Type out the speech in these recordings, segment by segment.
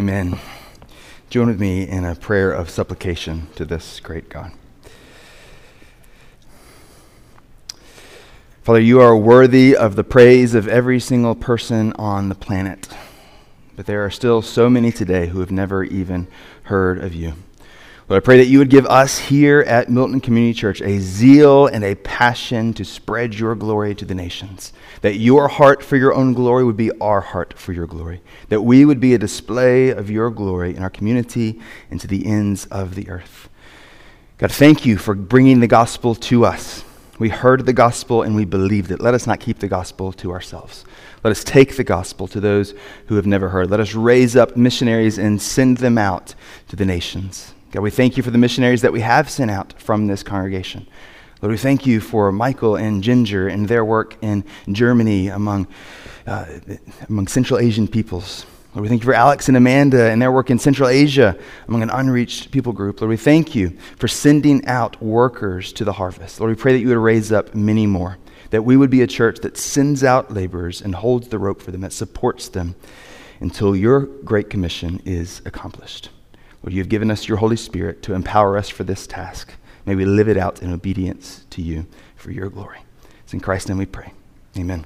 Amen. Join with me in a prayer of supplication to this great God. Father, you are worthy of the praise of every single person on the planet. But there are still so many today who have never even heard of you. Lord, I pray that you would give us here at Milton Community Church a zeal and a passion to spread your glory to the nations. That your heart for your own glory would be our heart for your glory. That we would be a display of your glory in our community and to the ends of the earth. God, thank you for bringing the gospel to us. We heard the gospel and we believed it. Let us not keep the gospel to ourselves. Let us take the gospel to those who have never heard. Let us raise up missionaries and send them out to the nations. God, we thank you for the missionaries that we have sent out from this congregation. Lord, we thank you for Michael and Ginger and their work in Germany among, uh, among Central Asian peoples. Lord, we thank you for Alex and Amanda and their work in Central Asia among an unreached people group. Lord, we thank you for sending out workers to the harvest. Lord, we pray that you would raise up many more, that we would be a church that sends out laborers and holds the rope for them, that supports them until your great commission is accomplished. Lord, you have given us your Holy Spirit to empower us for this task. May we live it out in obedience to you for your glory. It's in Christ's name we pray. Amen.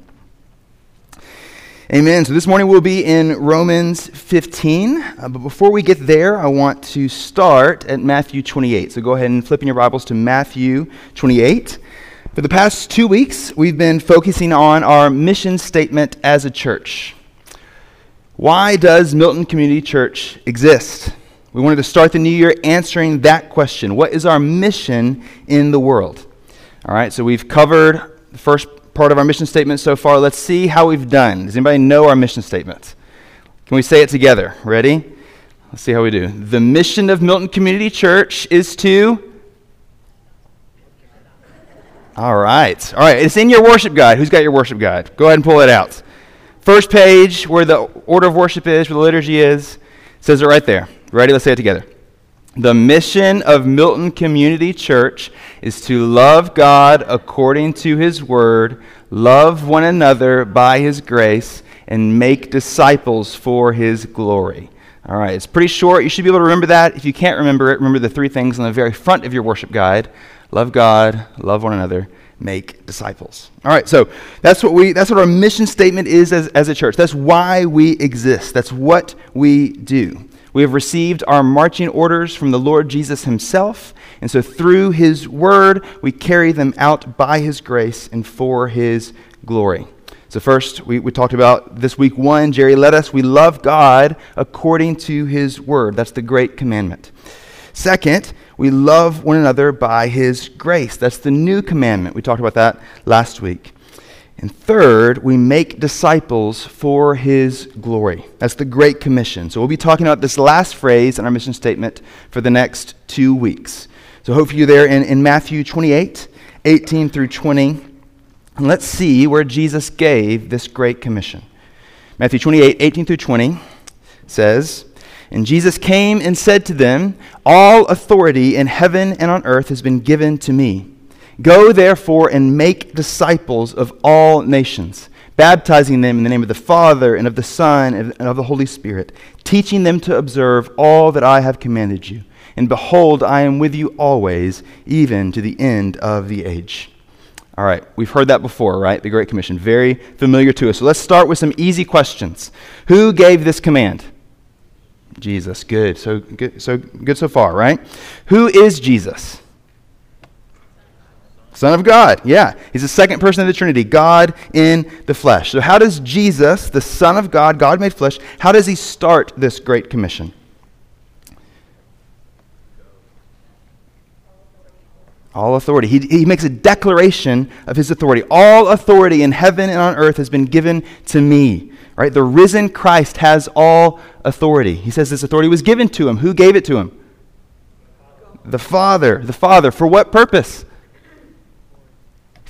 Amen. So this morning we'll be in Romans 15. Uh, but before we get there, I want to start at Matthew 28. So go ahead and flip in your Bibles to Matthew 28. For the past two weeks, we've been focusing on our mission statement as a church. Why does Milton Community Church exist? We wanted to start the new year answering that question What is our mission in the world? All right, so we've covered the first part of our mission statement so far. Let's see how we've done. Does anybody know our mission statement? Can we say it together? Ready? Let's see how we do. The mission of Milton Community Church is to. All right. All right. It's in your worship guide. Who's got your worship guide? Go ahead and pull it out. First page, where the order of worship is, where the liturgy is, says it right there. Ready? Let's say it together. The mission of Milton Community Church is to love God according to His Word, love one another by His grace, and make disciples for His glory. All right, it's pretty short. You should be able to remember that. If you can't remember it, remember the three things on the very front of your worship guide love God, love one another, make disciples. All right, so that's what we that's what our mission statement is as, as a church. That's why we exist. That's what we do. We have received our marching orders from the Lord Jesus Himself. And so through His word, we carry them out by His grace and for His glory. So, first, we, we talked about this week one. Jerry led us. We love God according to His word. That's the great commandment. Second, we love one another by His grace. That's the new commandment. We talked about that last week. And third, we make disciples for his glory. That's the Great Commission. So we'll be talking about this last phrase in our mission statement for the next two weeks. So hopefully you're there in, in Matthew 28, 18 through 20. And let's see where Jesus gave this Great Commission. Matthew 28, 18 through 20 says, And Jesus came and said to them, All authority in heaven and on earth has been given to me. Go therefore and make disciples of all nations, baptizing them in the name of the Father and of the Son and of the Holy Spirit, teaching them to observe all that I have commanded you. And behold, I am with you always, even to the end of the age. All right, we've heard that before, right? The Great Commission. Very familiar to us. So let's start with some easy questions. Who gave this command? Jesus. Good. So good so good so far, right? Who is Jesus? Son of God. Yeah. He's the second person of the Trinity, God in the flesh. So, how does Jesus, the Son of God, God made flesh, how does he start this great commission? All authority. He, he makes a declaration of his authority. All authority in heaven and on earth has been given to me. Right? The risen Christ has all authority. He says this authority was given to him. Who gave it to him? The Father. The Father. For what purpose?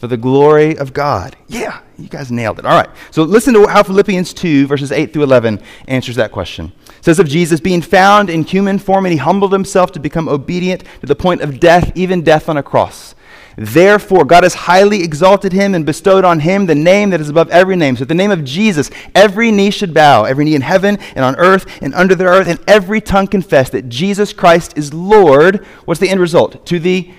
For the glory of God. Yeah, you guys nailed it. All right. So listen to how Philippians 2, verses 8 through 11, answers that question. It says of Jesus, being found in human form, and he humbled himself to become obedient to the point of death, even death on a cross. Therefore, God has highly exalted him and bestowed on him the name that is above every name. So, at the name of Jesus, every knee should bow, every knee in heaven and on earth and under the earth, and every tongue confess that Jesus Christ is Lord. What's the end result? To the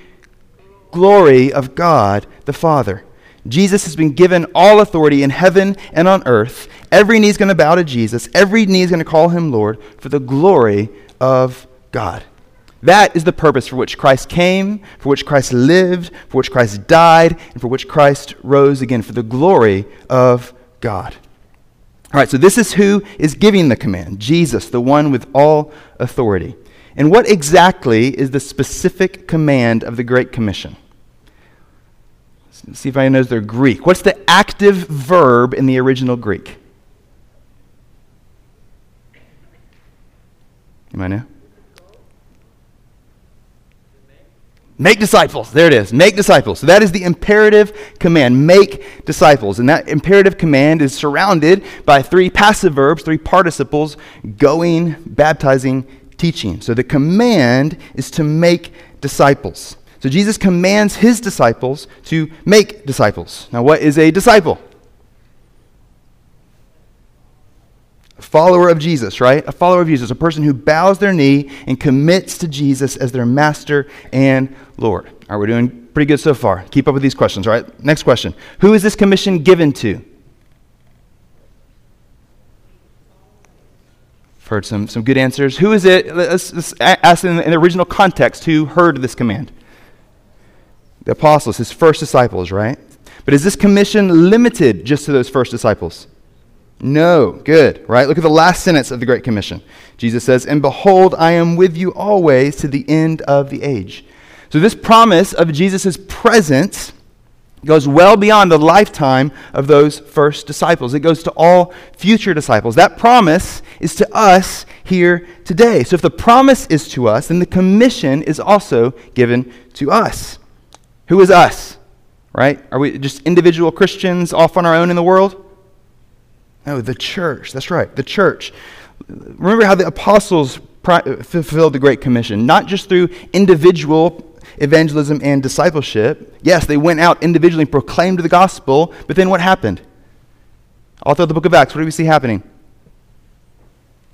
glory of God the Father. Jesus has been given all authority in heaven and on earth. Every knee is going to bow to Jesus, every knee is going to call him Lord for the glory of God. That is the purpose for which Christ came, for which Christ lived, for which Christ died, and for which Christ rose again, for the glory of God. All right, so this is who is giving the command Jesus, the one with all authority. And what exactly is the specific command of the Great Commission? See if I knows their Greek. What's the active verb in the original Greek? You know? Make disciples. There it is. Make disciples. So that is the imperative command. Make disciples. And that imperative command is surrounded by three passive verbs, three participles going, baptizing, teaching. So the command is to make disciples. So Jesus commands his disciples to make disciples. Now, what is a disciple? A follower of Jesus, right? A follower of Jesus, a person who bows their knee and commits to Jesus as their master and Lord. All right, we're doing pretty good so far. Keep up with these questions, all right? Next question Who is this commission given to? I've heard some, some good answers. Who is it? Let's, let's ask in the, in the original context who heard this command. The apostles, his first disciples, right? But is this commission limited just to those first disciples? No. Good, right? Look at the last sentence of the Great Commission. Jesus says, And behold, I am with you always to the end of the age. So, this promise of Jesus' presence goes well beyond the lifetime of those first disciples. It goes to all future disciples. That promise is to us here today. So, if the promise is to us, then the commission is also given to us. Who is us? Right? Are we just individual Christians off on our own in the world? No, the church. That's right, the church. Remember how the apostles fulfilled the Great Commission, not just through individual evangelism and discipleship. Yes, they went out individually and proclaimed the gospel, but then what happened? All throughout the book of Acts, what do we see happening?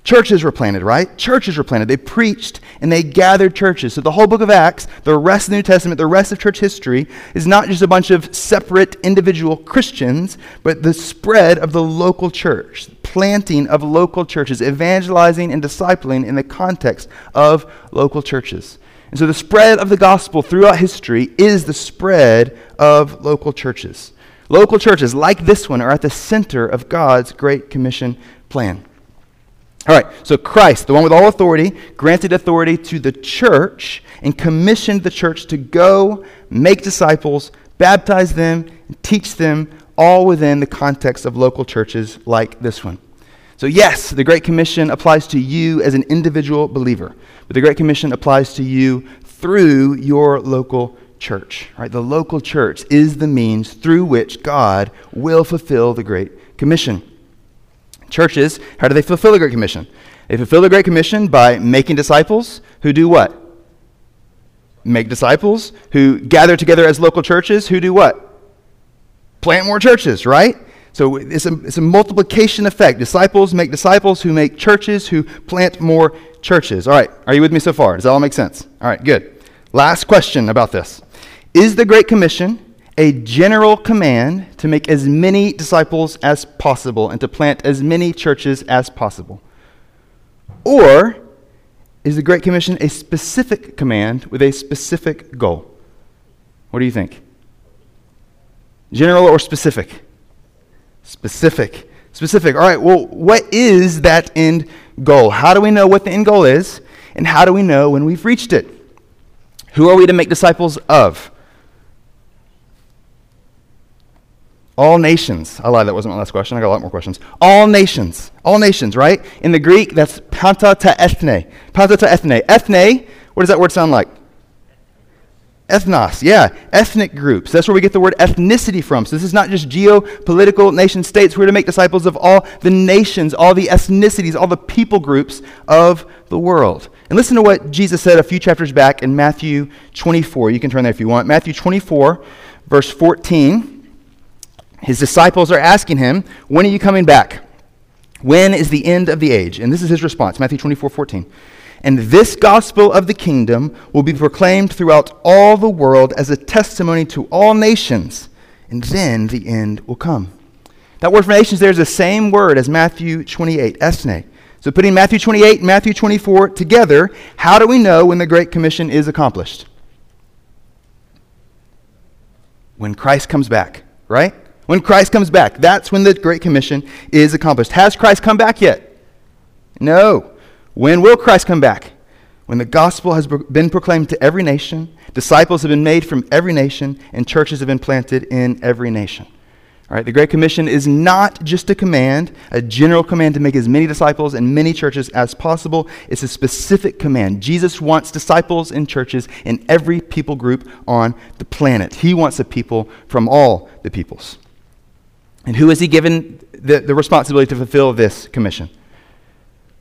Churches were planted, right? Churches were planted. They preached and they gathered churches. So the whole book of Acts, the rest of the New Testament, the rest of church history is not just a bunch of separate individual Christians, but the spread of the local church, planting of local churches, evangelizing and discipling in the context of local churches. And so the spread of the gospel throughout history is the spread of local churches. Local churches like this one are at the center of God's Great Commission plan. All right, so Christ, the one with all authority, granted authority to the church and commissioned the church to go make disciples, baptize them, and teach them, all within the context of local churches like this one. So, yes, the Great Commission applies to you as an individual believer, but the Great Commission applies to you through your local church. Right? The local church is the means through which God will fulfill the Great Commission. Churches, how do they fulfill the Great Commission? They fulfill the Great Commission by making disciples who do what? Make disciples who gather together as local churches who do what? Plant more churches, right? So it's a, it's a multiplication effect. Disciples make disciples who make churches who plant more churches. All right, are you with me so far? Does that all make sense? All right, good. Last question about this Is the Great Commission a general command to make as many disciples as possible and to plant as many churches as possible? Or is the Great Commission a specific command with a specific goal? What do you think? General or specific? Specific. Specific. All right, well, what is that end goal? How do we know what the end goal is? And how do we know when we've reached it? Who are we to make disciples of? All nations. I lied, that wasn't my last question. I got a lot more questions. All nations. All nations, right? In the Greek, that's panta ta ethne. Panta ta ethne. Ethne, what does that word sound like? Ethnos, yeah, ethnic groups. That's where we get the word ethnicity from. So this is not just geopolitical nation states. We're to make disciples of all the nations, all the ethnicities, all the people groups of the world. And listen to what Jesus said a few chapters back in Matthew 24. You can turn there if you want. Matthew 24, verse 14. His disciples are asking him, When are you coming back? When is the end of the age? And this is his response Matthew 24, 14. And this gospel of the kingdom will be proclaimed throughout all the world as a testimony to all nations, and then the end will come. That word for nations there is the same word as Matthew 28, ethne. So putting Matthew 28 and Matthew 24 together, how do we know when the Great Commission is accomplished? When Christ comes back, right? When Christ comes back, that's when the Great Commission is accomplished. Has Christ come back yet? No. When will Christ come back? When the gospel has been proclaimed to every nation, disciples have been made from every nation, and churches have been planted in every nation. All right, the Great Commission is not just a command, a general command to make as many disciples and many churches as possible. It's a specific command. Jesus wants disciples and churches in every people group on the planet. He wants a people from all the peoples. And who has he given the, the responsibility to fulfill this commission?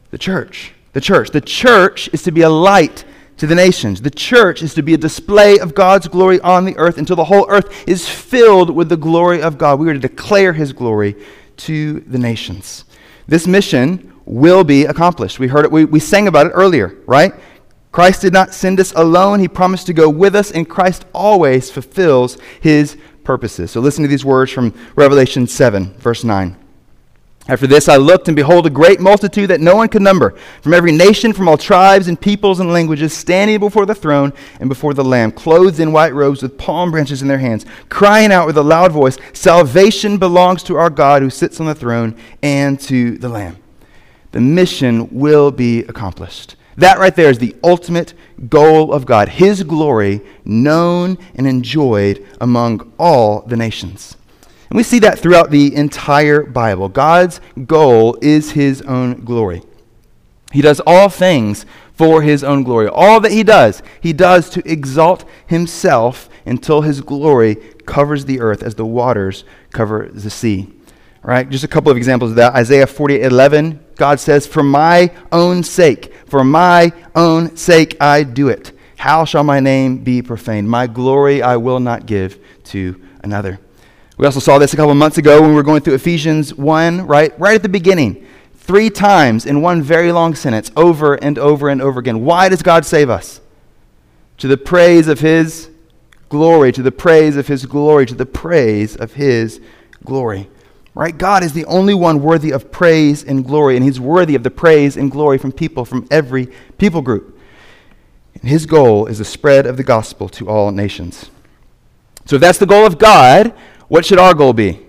The church. The church. The church is to be a light to the nations. The church is to be a display of God's glory on the earth until the whole earth is filled with the glory of God. We are to declare his glory to the nations. This mission will be accomplished. We heard it, we, we sang about it earlier, right? Christ did not send us alone. He promised to go with us, and Christ always fulfills his purposes. So listen to these words from Revelation 7, verse 9. After this, I looked, and behold, a great multitude that no one could number, from every nation, from all tribes and peoples and languages, standing before the throne and before the Lamb, clothed in white robes with palm branches in their hands, crying out with a loud voice Salvation belongs to our God who sits on the throne and to the Lamb. The mission will be accomplished. That right there is the ultimate goal of God, His glory known and enjoyed among all the nations. And we see that throughout the entire Bible. God's goal is His own glory. He does all things for His own glory. All that He does, He does to exalt Himself until His glory covers the earth as the waters cover the sea. Right, just a couple of examples of that. Isaiah 48 11, God says, For my own sake, for my own sake I do it. How shall my name be profaned? My glory I will not give to another. We also saw this a couple of months ago when we were going through Ephesians 1, right? Right at the beginning. Three times in one very long sentence, over and over and over again. Why does God save us? To the praise of His glory, to the praise of His glory, to the praise of His glory. Right? God is the only one worthy of praise and glory, and He's worthy of the praise and glory from people from every people group. And His goal is the spread of the gospel to all nations. So if that's the goal of God, what should our goal be?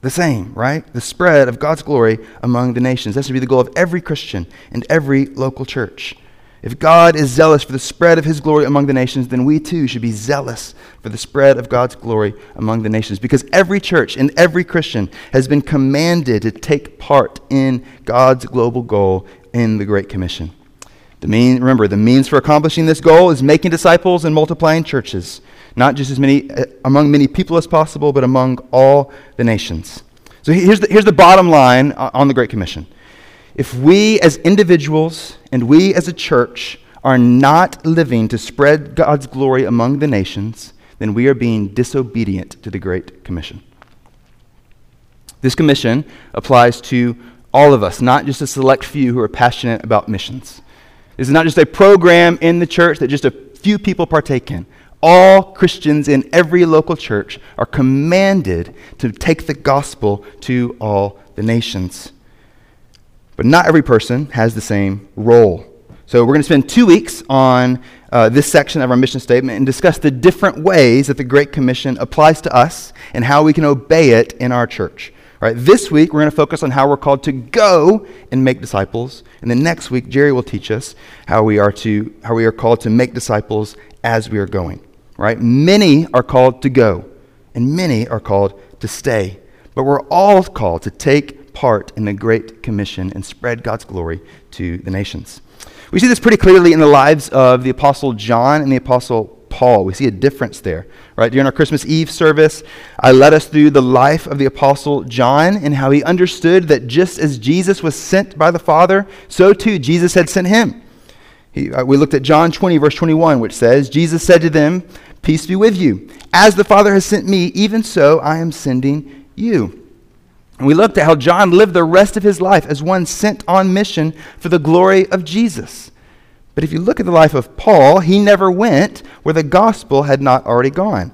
The same, right? The spread of God's glory among the nations. That should be the goal of every Christian and every local church. If God is zealous for the spread of his glory among the nations, then we too should be zealous for the spread of God's glory among the nations. Because every church and every Christian has been commanded to take part in God's global goal in the Great Commission. The mean, remember, the means for accomplishing this goal is making disciples and multiplying churches not just as many uh, among many people as possible, but among all the nations. So here's the, here's the bottom line on the Great Commission. If we as individuals and we as a church are not living to spread God's glory among the nations, then we are being disobedient to the Great Commission. This commission applies to all of us, not just a select few who are passionate about missions. This is not just a program in the church that just a few people partake in all Christians in every local church are commanded to take the gospel to all the nations. But not every person has the same role. So we're going to spend two weeks on uh, this section of our mission statement and discuss the different ways that the Great Commission applies to us and how we can obey it in our church. Right, this week we're going to focus on how we're called to go and make disciples, and then next week Jerry will teach us how we are to how we are called to make disciples as we are going right? Many are called to go, and many are called to stay. But we're all called to take part in the Great Commission and spread God's glory to the nations. We see this pretty clearly in the lives of the Apostle John and the Apostle Paul. We see a difference there. Right? During our Christmas Eve service, I led us through the life of the Apostle John and how he understood that just as Jesus was sent by the Father, so too Jesus had sent him. He, uh, we looked at John 20, verse 21, which says, Jesus said to them, Peace be with you. As the Father has sent me, even so I am sending you. And we looked at how John lived the rest of his life as one sent on mission for the glory of Jesus. But if you look at the life of Paul, he never went where the gospel had not already gone.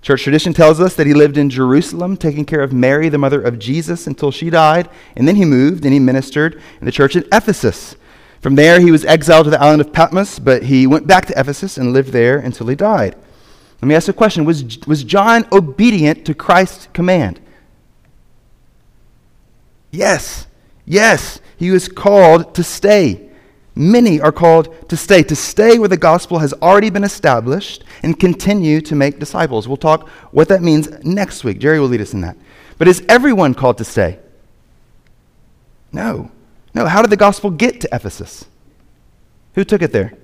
Church tradition tells us that he lived in Jerusalem, taking care of Mary, the mother of Jesus, until she died, and then he moved and he ministered in the church at Ephesus. From there, he was exiled to the island of Patmos, but he went back to Ephesus and lived there until he died. Let me ask a question Was, was John obedient to Christ's command? Yes. Yes. He was called to stay. Many are called to stay, to stay where the gospel has already been established and continue to make disciples. We'll talk what that means next week. Jerry will lead us in that. But is everyone called to stay? No. No. How did the gospel get to Ephesus? Who took it there?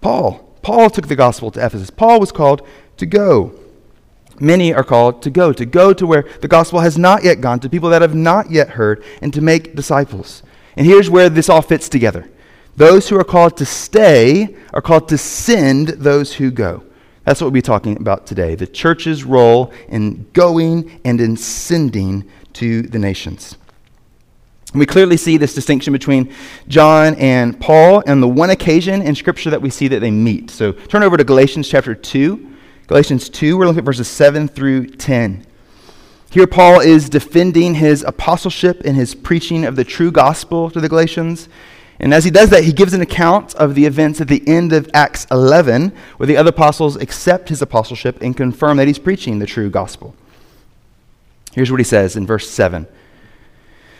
Paul. Paul took the gospel to Ephesus. Paul was called to go. Many are called to go, to go to where the gospel has not yet gone, to people that have not yet heard, and to make disciples. And here's where this all fits together. Those who are called to stay are called to send those who go. That's what we'll be talking about today the church's role in going and in sending to the nations. We clearly see this distinction between John and Paul and the one occasion in Scripture that we see that they meet. So turn over to Galatians chapter 2. Galatians 2, we're looking at verses 7 through 10. Here, Paul is defending his apostleship and his preaching of the true gospel to the Galatians. And as he does that, he gives an account of the events at the end of Acts 11, where the other apostles accept his apostleship and confirm that he's preaching the true gospel. Here's what he says in verse 7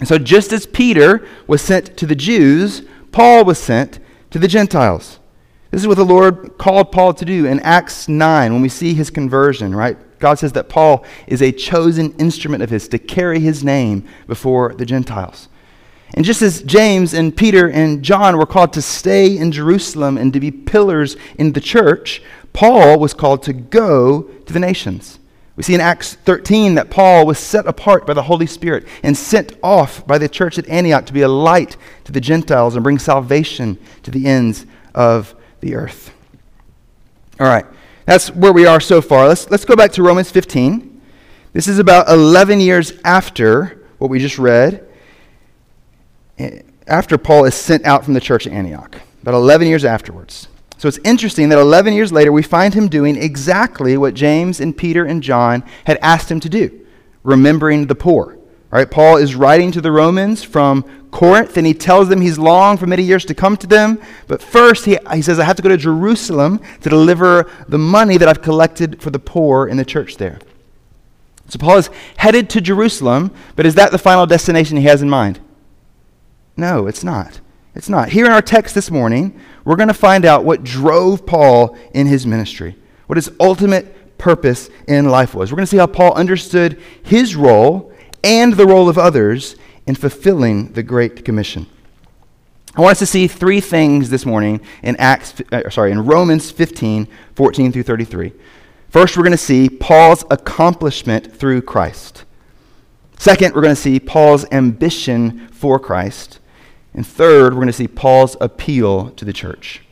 And so, just as Peter was sent to the Jews, Paul was sent to the Gentiles. This is what the Lord called Paul to do in Acts 9 when we see his conversion, right? God says that Paul is a chosen instrument of his to carry his name before the Gentiles. And just as James and Peter and John were called to stay in Jerusalem and to be pillars in the church, Paul was called to go to the nations. We see in Acts 13 that Paul was set apart by the Holy Spirit and sent off by the church at Antioch to be a light to the Gentiles and bring salvation to the ends of the earth. All right. That's where we are so far. Let's, let's go back to Romans 15. This is about 11 years after what we just read, eh, after Paul is sent out from the church at Antioch, about 11 years afterwards. So it's interesting that 11 years later, we find him doing exactly what James and Peter and John had asked him to do remembering the poor. Right? Paul is writing to the Romans from Corinth, and he tells them he's long for many years to come to them. But first, he, he says, I have to go to Jerusalem to deliver the money that I've collected for the poor in the church there. So Paul is headed to Jerusalem, but is that the final destination he has in mind? No, it's not. It's not. Here in our text this morning, we're going to find out what drove Paul in his ministry, what his ultimate purpose in life was. We're going to see how Paul understood his role and the role of others in fulfilling the Great Commission. I want us to see three things this morning in Acts, uh, sorry, in Romans 15, 14 through 33. First, we're going to see Paul's accomplishment through Christ. Second, we're going to see Paul's ambition for Christ. And third, we're going to see Paul's appeal to the church.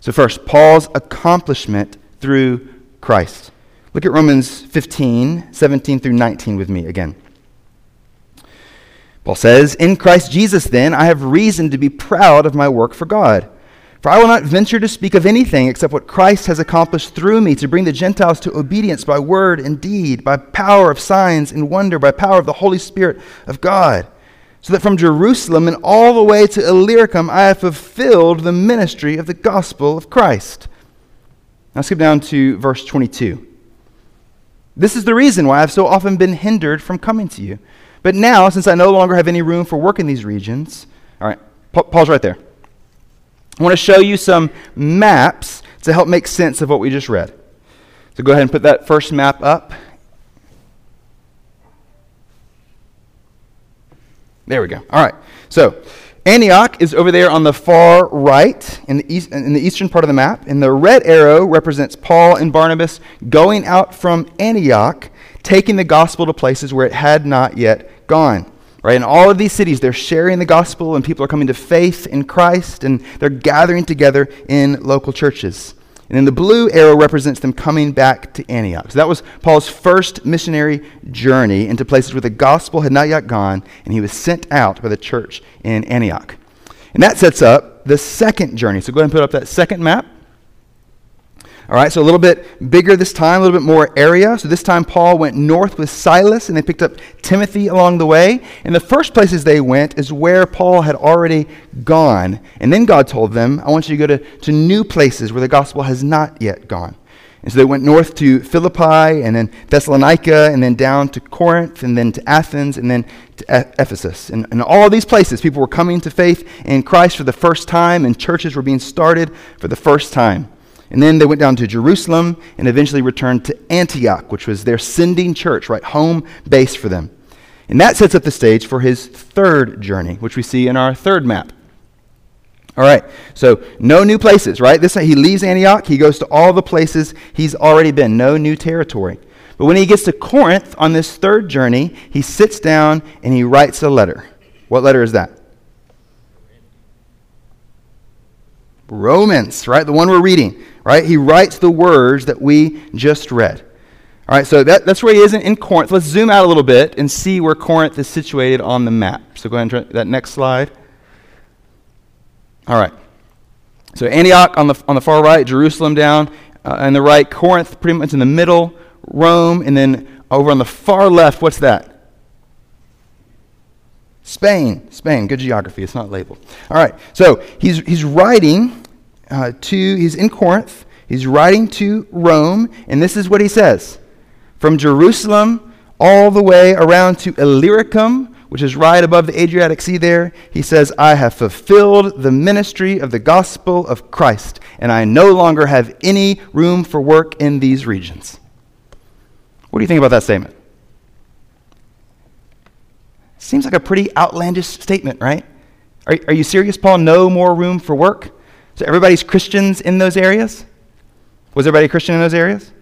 So, first, Paul's accomplishment through Christ. Look at Romans 15, 17 through 19 with me again. Paul says, In Christ Jesus, then, I have reason to be proud of my work for God. For I will not venture to speak of anything except what Christ has accomplished through me to bring the Gentiles to obedience by word and deed, by power of signs and wonder, by power of the Holy Spirit of God. So that from Jerusalem and all the way to Illyricum I have fulfilled the ministry of the gospel of Christ. Now skip down to verse 22. This is the reason why I've so often been hindered from coming to you. But now, since I no longer have any room for work in these regions, all right, pa- pause right there. I want to show you some maps to help make sense of what we just read. So go ahead and put that first map up. There we go. All right. So Antioch is over there on the far right in the, east, in the eastern part of the map. And the red arrow represents Paul and Barnabas going out from Antioch, taking the gospel to places where it had not yet gone. Right? In all of these cities, they're sharing the gospel and people are coming to faith in Christ and they're gathering together in local churches. And then the blue arrow represents them coming back to Antioch. So that was Paul's first missionary journey into places where the gospel had not yet gone, and he was sent out by the church in Antioch. And that sets up the second journey. So go ahead and put up that second map. All right, so a little bit bigger this time, a little bit more area. So this time Paul went north with Silas and they picked up Timothy along the way. And the first places they went is where Paul had already gone. And then God told them, I want you to go to, to new places where the gospel has not yet gone. And so they went north to Philippi and then Thessalonica and then down to Corinth and then to Athens and then to Ephesus. And in all these places, people were coming to faith in Christ for the first time and churches were being started for the first time. And then they went down to Jerusalem and eventually returned to Antioch, which was their sending church, right? Home base for them. And that sets up the stage for his third journey, which we see in our third map. All right, so no new places, right? This he leaves Antioch, he goes to all the places he's already been, no new territory. But when he gets to Corinth on this third journey, he sits down and he writes a letter. What letter is that? Romans, right? The one we're reading right? He writes the words that we just read. All right, so that, that's where he is in, in, Corinth. Let's zoom out a little bit and see where Corinth is situated on the map. So go ahead and that next slide. All right. So Antioch on the, on the far right, Jerusalem down uh, on the right, Corinth pretty much in the middle, Rome, and then over on the far left, what's that? Spain. Spain. Good geography. It's not labeled. All right. So he's, he's writing uh, to, he's in Corinth. He's writing to Rome, and this is what he says From Jerusalem all the way around to Illyricum, which is right above the Adriatic Sea there, he says, I have fulfilled the ministry of the gospel of Christ, and I no longer have any room for work in these regions. What do you think about that statement? Seems like a pretty outlandish statement, right? Are, are you serious, Paul? No more room for work? So everybody's Christians in those areas? Was everybody a Christian in those areas?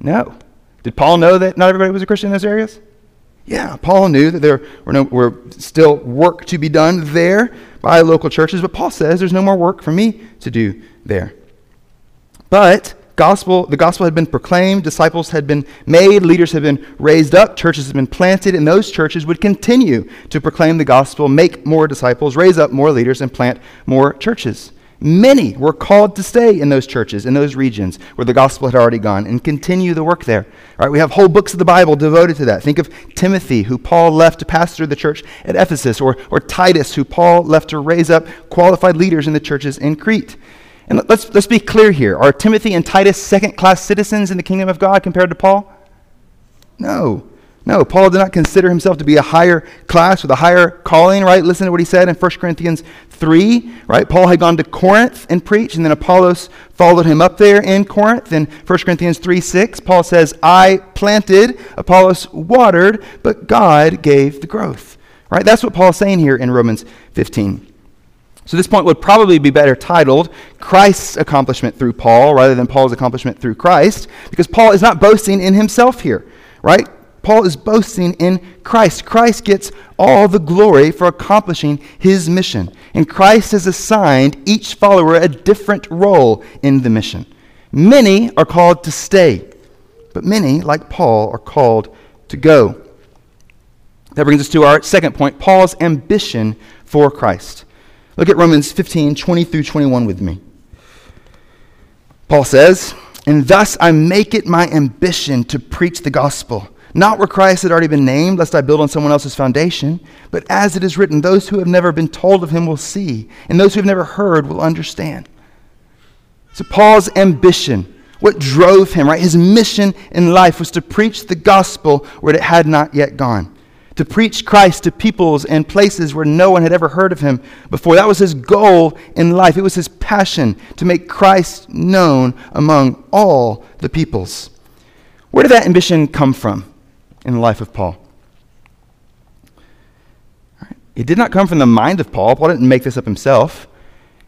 No. Did Paul know that not everybody was a Christian in those areas? Yeah, Paul knew that there were, no, were still work to be done there by local churches, but Paul says there's no more work for me to do there. But gospel, the gospel had been proclaimed, disciples had been made, leaders had been raised up, churches had been planted, and those churches would continue to proclaim the gospel, make more disciples, raise up more leaders, and plant more churches. Many were called to stay in those churches, in those regions where the gospel had already gone, and continue the work there. Right, we have whole books of the Bible devoted to that. Think of Timothy, who Paul left to pastor the church at Ephesus, or, or Titus, who Paul left to raise up qualified leaders in the churches in Crete. And let's, let's be clear here. Are Timothy and Titus second class citizens in the kingdom of God compared to Paul? No. No, Paul did not consider himself to be a higher class with a higher calling, right? Listen to what he said in 1 Corinthians 3, right? Paul had gone to Corinth and preached, and then Apollos followed him up there in Corinth. In 1 Corinthians 3 6, Paul says, I planted, Apollos watered, but God gave the growth, right? That's what Paul's saying here in Romans 15. So this point would probably be better titled Christ's accomplishment through Paul rather than Paul's accomplishment through Christ, because Paul is not boasting in himself here, right? Paul is boasting in Christ. Christ gets all the glory for accomplishing his mission. And Christ has assigned each follower a different role in the mission. Many are called to stay, but many, like Paul, are called to go. That brings us to our second point Paul's ambition for Christ. Look at Romans 15 20 through 21 with me. Paul says, And thus I make it my ambition to preach the gospel not where Christ had already been named, lest I build on someone else's foundation, but as it is written, those who have never been told of him will see, and those who have never heard will understand. So, Paul's ambition what drove him, right? His mission in life was to preach the gospel where it had not yet gone. To preach Christ to peoples and places where no one had ever heard of him before. That was his goal in life. It was his passion to make Christ known among all the peoples. Where did that ambition come from in the life of Paul? It did not come from the mind of Paul. Paul didn't make this up himself.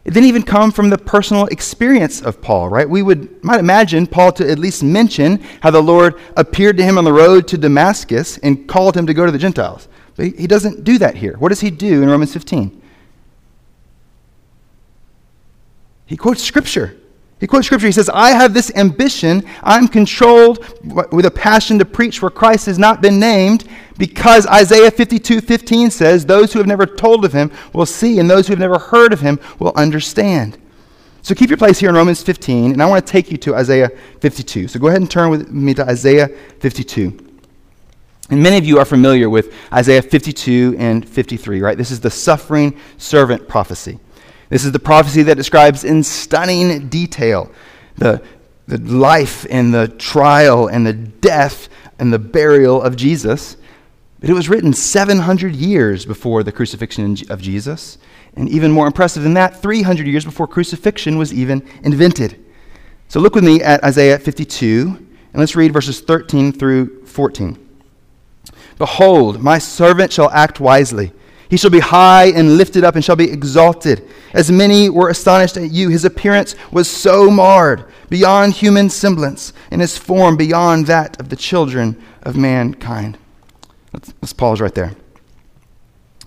It didn't even come from the personal experience of Paul, right? We would might imagine Paul to at least mention how the Lord appeared to him on the road to Damascus and called him to go to the Gentiles. But he doesn't do that here. What does he do in Romans 15? He quotes scripture. He quotes scripture. He says, I have this ambition. I'm controlled with a passion to preach where Christ has not been named because Isaiah 52 15 says, Those who have never told of him will see, and those who have never heard of him will understand. So keep your place here in Romans 15, and I want to take you to Isaiah 52. So go ahead and turn with me to Isaiah 52. And many of you are familiar with Isaiah 52 and 53, right? This is the suffering servant prophecy. This is the prophecy that describes in stunning detail the, the life and the trial and the death and the burial of Jesus. But it was written 700 years before the crucifixion of Jesus. And even more impressive than that, 300 years before crucifixion was even invented. So look with me at Isaiah 52, and let's read verses 13 through 14. Behold, my servant shall act wisely. He shall be high and lifted up and shall be exalted. As many were astonished at you, his appearance was so marred, beyond human semblance, and his form beyond that of the children of mankind. Let's, let's pause right there.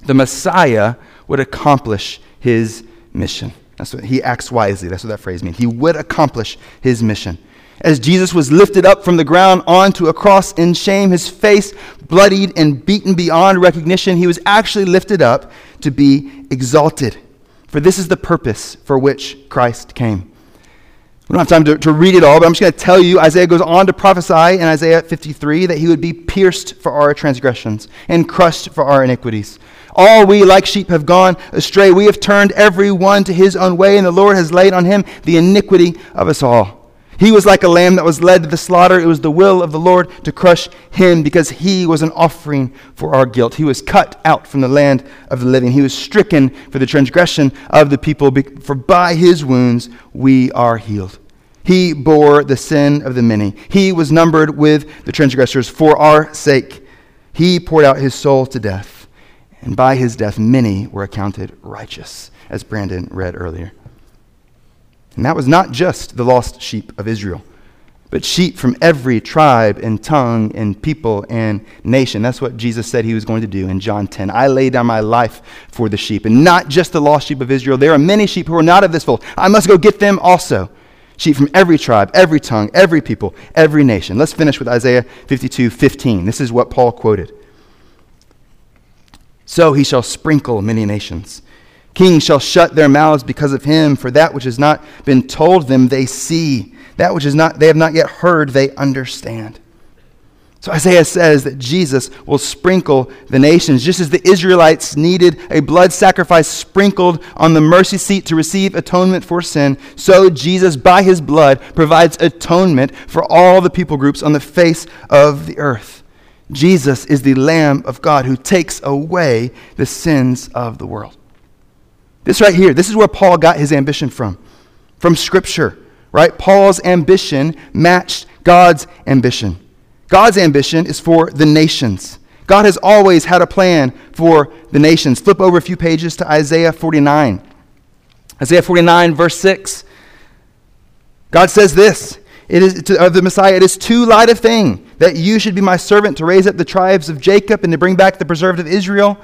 The Messiah would accomplish his mission. That's what he acts wisely. That's what that phrase means. He would accomplish his mission. As Jesus was lifted up from the ground onto a cross in shame, his face bloodied and beaten beyond recognition, he was actually lifted up to be exalted. For this is the purpose for which Christ came. We don't have time to, to read it all, but I'm just going to tell you Isaiah goes on to prophesy in Isaiah 53 that he would be pierced for our transgressions and crushed for our iniquities. All we like sheep have gone astray. We have turned every one to his own way, and the Lord has laid on him the iniquity of us all. He was like a lamb that was led to the slaughter. It was the will of the Lord to crush him because he was an offering for our guilt. He was cut out from the land of the living. He was stricken for the transgression of the people, for by his wounds we are healed. He bore the sin of the many. He was numbered with the transgressors for our sake. He poured out his soul to death, and by his death many were accounted righteous, as Brandon read earlier. And that was not just the lost sheep of Israel, but sheep from every tribe and tongue and people and nation. That's what Jesus said he was going to do in John 10. I lay down my life for the sheep, and not just the lost sheep of Israel. There are many sheep who are not of this fold. I must go get them also. Sheep from every tribe, every tongue, every people, every nation. Let's finish with Isaiah 52 15. This is what Paul quoted. So he shall sprinkle many nations Kings shall shut their mouths because of him, for that which has not been told them they see. That which is not they have not yet heard they understand. So Isaiah says that Jesus will sprinkle the nations, just as the Israelites needed a blood sacrifice sprinkled on the mercy seat to receive atonement for sin, so Jesus, by his blood, provides atonement for all the people groups on the face of the earth. Jesus is the Lamb of God who takes away the sins of the world. This right here, this is where Paul got his ambition from. From Scripture, right? Paul's ambition matched God's ambition. God's ambition is for the nations. God has always had a plan for the nations. Flip over a few pages to Isaiah 49. Isaiah 49, verse 6. God says this it is to, of the Messiah, it is too light a thing that you should be my servant to raise up the tribes of Jacob and to bring back the preserved of Israel.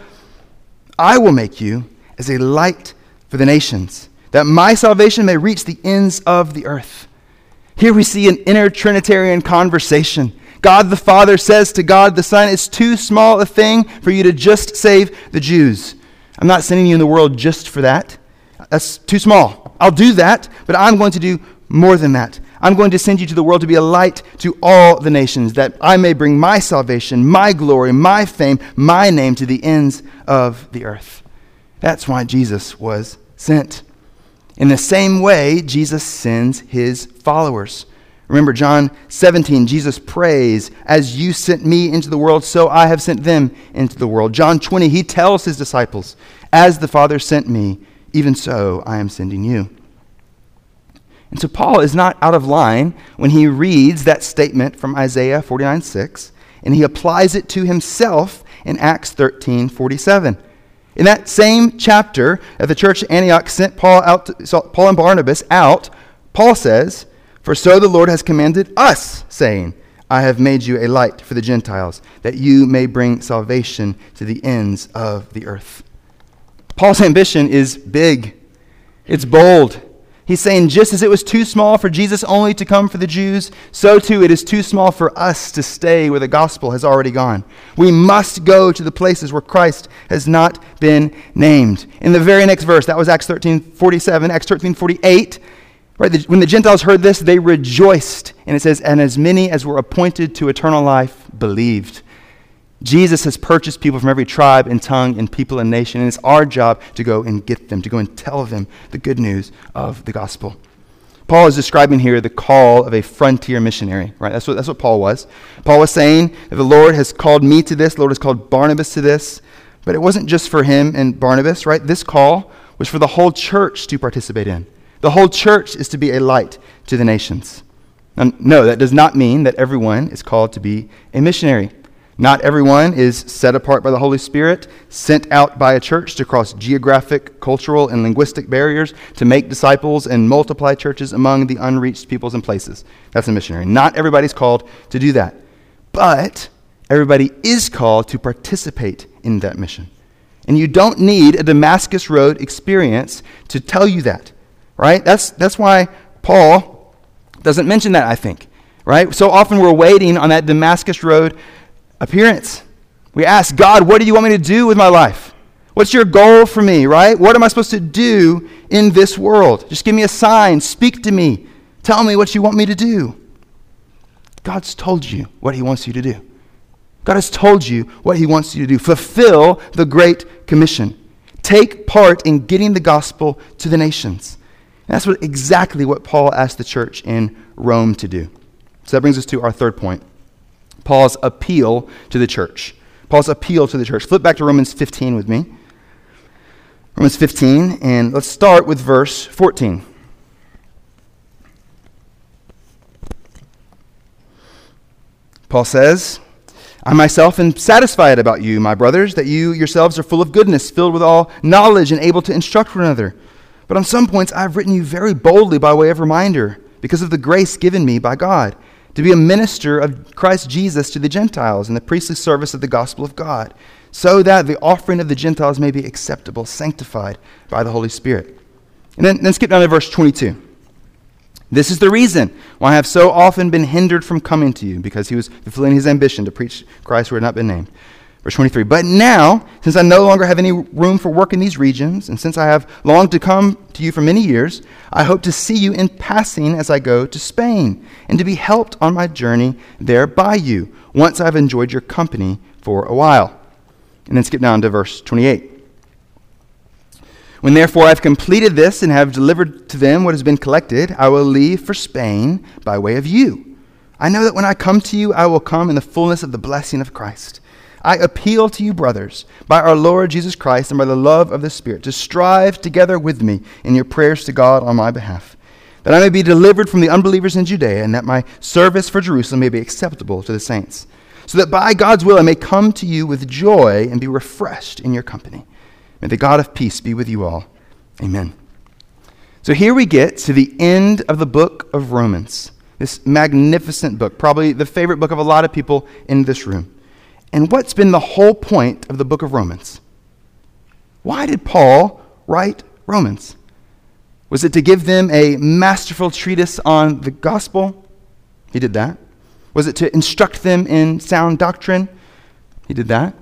I will make you as a light for the nations, that my salvation may reach the ends of the earth. Here we see an inner Trinitarian conversation. God the Father says to God the Son, It's too small a thing for you to just save the Jews. I'm not sending you in the world just for that. That's too small. I'll do that, but I'm going to do more than that. I'm going to send you to the world to be a light to all the nations, that I may bring my salvation, my glory, my fame, my name to the ends of the earth. That's why Jesus was sent. In the same way, Jesus sends his followers. Remember, John 17, Jesus prays, As you sent me into the world, so I have sent them into the world. John 20, he tells his disciples, As the Father sent me, even so I am sending you. And so Paul is not out of line when he reads that statement from Isaiah 49 6, and he applies it to himself in Acts 13 47. In that same chapter, at the church at Antioch sent Paul, out to, Paul and Barnabas out, Paul says, For so the Lord has commanded us, saying, I have made you a light for the Gentiles, that you may bring salvation to the ends of the earth. Paul's ambition is big, it's bold, He's saying, just as it was too small for Jesus only to come for the Jews, so too it is too small for us to stay where the gospel has already gone. We must go to the places where Christ has not been named. In the very next verse, that was Acts 13 47, Acts 13 48. Right, the, when the Gentiles heard this, they rejoiced. And it says, And as many as were appointed to eternal life believed. Jesus has purchased people from every tribe and tongue and people and nation, and it's our job to go and get them, to go and tell them the good news of the gospel. Paul is describing here the call of a frontier missionary, right? That's what, that's what Paul was. Paul was saying that the Lord has called me to this, the Lord has called Barnabas to this, but it wasn't just for him and Barnabas, right? This call was for the whole church to participate in. The whole church is to be a light to the nations. Now, no, that does not mean that everyone is called to be a missionary. Not everyone is set apart by the Holy Spirit, sent out by a church to cross geographic, cultural, and linguistic barriers to make disciples and multiply churches among the unreached peoples and places. That's a missionary. Not everybody's called to do that. But everybody is called to participate in that mission. And you don't need a Damascus Road experience to tell you that, right? That's, that's why Paul doesn't mention that, I think, right? So often we're waiting on that Damascus Road appearance. We ask God, what do you want me to do with my life? What's your goal for me, right? What am I supposed to do in this world? Just give me a sign. Speak to me. Tell me what you want me to do. God's told you what He wants you to do. God has told you what He wants you to do. Fulfill the Great Commission. Take part in getting the gospel to the nations. And that's what, exactly what Paul asked the church in Rome to do. So that brings us to our third point. Paul's appeal to the church. Paul's appeal to the church. Flip back to Romans 15 with me. Romans 15, and let's start with verse 14. Paul says, I myself am satisfied about you, my brothers, that you yourselves are full of goodness, filled with all knowledge, and able to instruct one another. But on some points I have written you very boldly by way of reminder, because of the grace given me by God to be a minister of Christ Jesus to the Gentiles in the priestly service of the gospel of God, so that the offering of the Gentiles may be acceptable, sanctified by the Holy Spirit. And then, then skip down to verse 22. This is the reason why I have so often been hindered from coming to you, because he was fulfilling his ambition to preach Christ who had not been named. Verse 23 But now, since I no longer have any room for work in these regions, and since I have longed to come to you for many years, I hope to see you in passing as I go to Spain, and to be helped on my journey there by you, once I've enjoyed your company for a while. And then skip down to verse 28. When therefore I've completed this and have delivered to them what has been collected, I will leave for Spain by way of you. I know that when I come to you, I will come in the fullness of the blessing of Christ. I appeal to you, brothers, by our Lord Jesus Christ and by the love of the Spirit, to strive together with me in your prayers to God on my behalf, that I may be delivered from the unbelievers in Judea, and that my service for Jerusalem may be acceptable to the saints, so that by God's will I may come to you with joy and be refreshed in your company. May the God of peace be with you all. Amen. So here we get to the end of the book of Romans, this magnificent book, probably the favorite book of a lot of people in this room. And what's been the whole point of the book of Romans? Why did Paul write Romans? Was it to give them a masterful treatise on the gospel? He did that. Was it to instruct them in sound doctrine? He did that.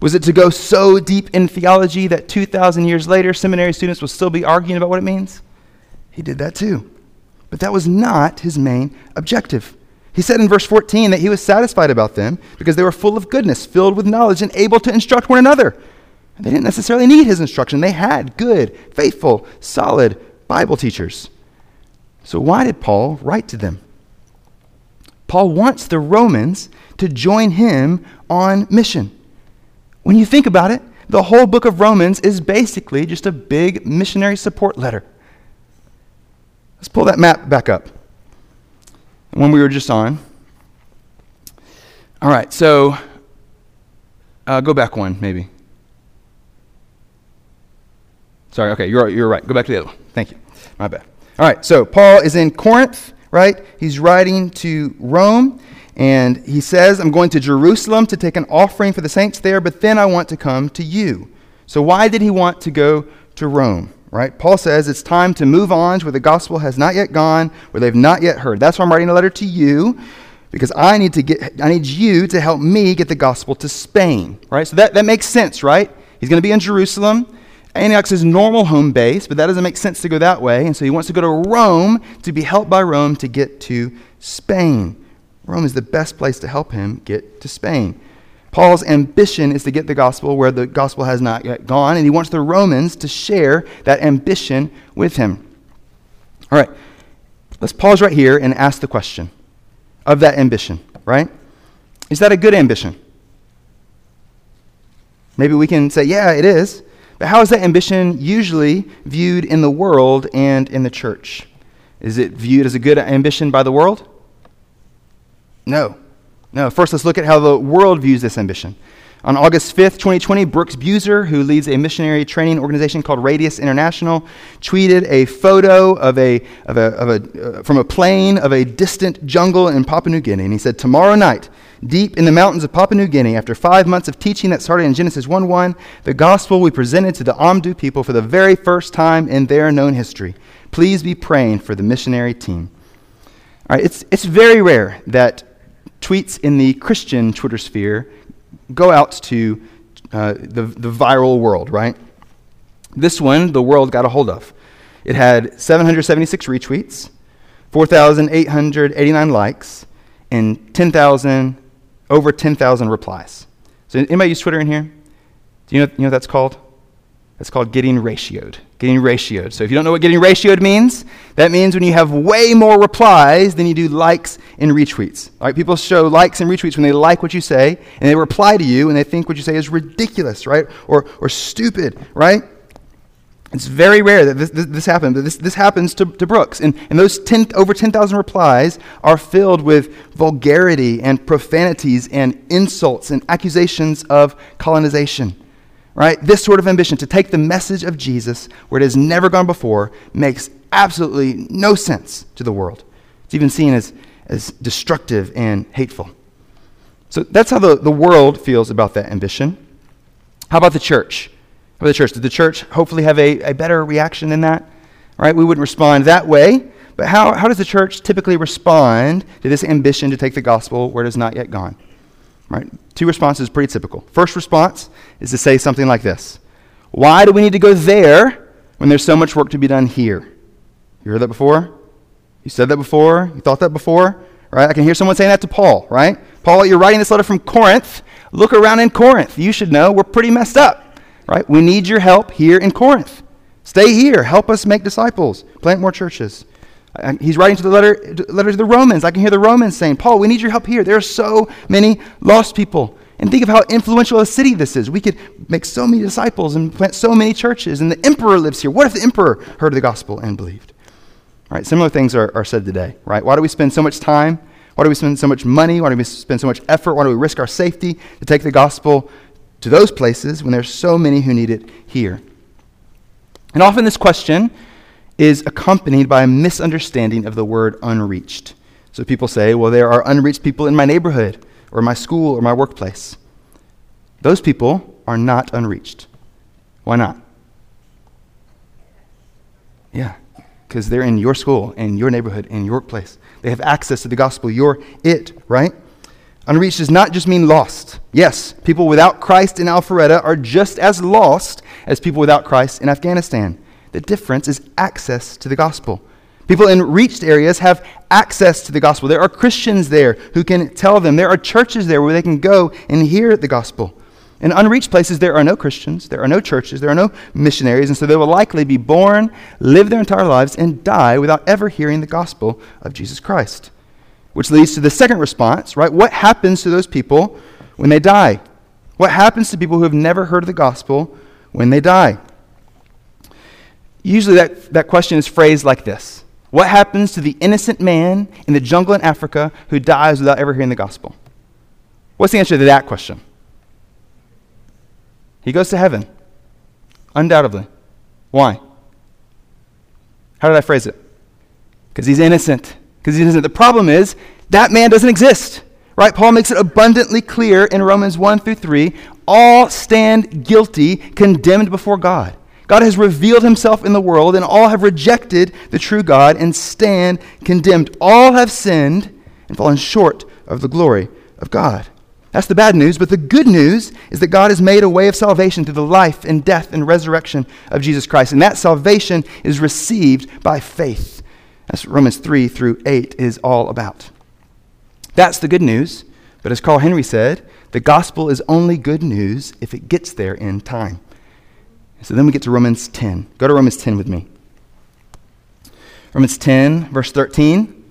Was it to go so deep in theology that 2,000 years later, seminary students will still be arguing about what it means? He did that too. But that was not his main objective. He said in verse 14 that he was satisfied about them because they were full of goodness, filled with knowledge, and able to instruct one another. They didn't necessarily need his instruction. They had good, faithful, solid Bible teachers. So, why did Paul write to them? Paul wants the Romans to join him on mission. When you think about it, the whole book of Romans is basically just a big missionary support letter. Let's pull that map back up. When we were just on. All right, so uh, go back one, maybe. Sorry, okay, you're, you're right. Go back to the other one. Thank you. My bad. All right, so Paul is in Corinth, right? He's writing to Rome, and he says, I'm going to Jerusalem to take an offering for the saints there, but then I want to come to you. So, why did he want to go to Rome? Right? Paul says it's time to move on to where the gospel has not yet gone, where they've not yet heard. That's why I'm writing a letter to you, because I need to get I need you to help me get the gospel to Spain. Right? So that, that makes sense, right? He's going to be in Jerusalem. Antioch's his normal home base, but that doesn't make sense to go that way. And so he wants to go to Rome to be helped by Rome to get to Spain. Rome is the best place to help him get to Spain. Paul's ambition is to get the gospel where the gospel has not yet gone, and he wants the Romans to share that ambition with him. All right, let's pause right here and ask the question of that ambition, right? Is that a good ambition? Maybe we can say, yeah, it is. But how is that ambition usually viewed in the world and in the church? Is it viewed as a good ambition by the world? No. No. First, let's look at how the world views this ambition. On August 5th, 2020, Brooks Buser, who leads a missionary training organization called Radius International, tweeted a photo of a, of a, of a, uh, from a plane of a distant jungle in Papua New Guinea. And he said, Tomorrow night, deep in the mountains of Papua New Guinea, after five months of teaching that started in Genesis 1 1, the gospel we presented to the Amdu people for the very first time in their known history. Please be praying for the missionary team. All right, it's, it's very rare that tweets in the Christian Twitter sphere go out to uh, the, the viral world, right? This one, the world got a hold of. It had 776 retweets, 4,889 likes, and 10,000, over 10,000 replies. So, anybody use Twitter in here? Do you know, you know what that's called? That's called getting ratioed. Getting ratioed. So if you don't know what getting ratioed means, that means when you have way more replies than you do likes and retweets. All right, people show likes and retweets when they like what you say, and they reply to you, and they think what you say is ridiculous, right? Or, or stupid, right? It's very rare that this, this, this happens, but this, this happens to, to Brooks. And, and those 10, over 10,000 replies are filled with vulgarity and profanities and insults and accusations of colonization right? This sort of ambition to take the message of Jesus where it has never gone before makes absolutely no sense to the world. It's even seen as, as destructive and hateful. So that's how the, the world feels about that ambition. How about the church? How about the church? Did the church hopefully have a, a better reaction than that? Right? We wouldn't respond that way. But how, how does the church typically respond to this ambition to take the gospel where it has not yet gone? Right? Two responses pretty typical. First response is to say something like this Why do we need to go there when there's so much work to be done here? You heard that before? You said that before? You thought that before? Right? I can hear someone saying that to Paul, right? Paul, you're writing this letter from Corinth. Look around in Corinth. You should know we're pretty messed up, right? We need your help here in Corinth. Stay here. Help us make disciples. Plant more churches. He's writing to the letter, letter to the Romans. I can hear the Romans saying, Paul, we need your help here. There are so many lost people. And think of how influential a city this is. We could make so many disciples and plant so many churches, and the emperor lives here. What if the emperor heard the gospel and believed? Right? Similar things are, are said today, right? Why do we spend so much time? Why do we spend so much money? Why do we spend so much effort? Why do we risk our safety to take the gospel to those places when there's so many who need it here? And often this question is accompanied by a misunderstanding of the word unreached. So people say, well, there are unreached people in my neighborhood or my school or my workplace. Those people are not unreached. Why not? Yeah, because they're in your school, in your neighborhood, in your workplace. They have access to the gospel. You're it, right? Unreached does not just mean lost. Yes, people without Christ in Alpharetta are just as lost as people without Christ in Afghanistan. The difference is access to the gospel. People in reached areas have access to the gospel. There are Christians there who can tell them. There are churches there where they can go and hear the gospel. In unreached places, there are no Christians, there are no churches, there are no missionaries, and so they will likely be born, live their entire lives, and die without ever hearing the gospel of Jesus Christ. which leads to the second response, right? What happens to those people when they die? What happens to people who have never heard of the gospel when they die? Usually that, that question is phrased like this What happens to the innocent man in the jungle in Africa who dies without ever hearing the gospel? What's the answer to that question? He goes to heaven. Undoubtedly. Why? How did I phrase it? Because he's innocent. Because he's innocent. The problem is that man doesn't exist. Right? Paul makes it abundantly clear in Romans 1 through 3 all stand guilty, condemned before God. God has revealed himself in the world, and all have rejected the true God and stand condemned. All have sinned and fallen short of the glory of God. That's the bad news, but the good news is that God has made a way of salvation through the life and death and resurrection of Jesus Christ. And that salvation is received by faith. That's what Romans 3 through 8 is all about. That's the good news, but as Carl Henry said, the gospel is only good news if it gets there in time. So then we get to Romans 10. Go to Romans 10 with me. Romans 10, verse 13.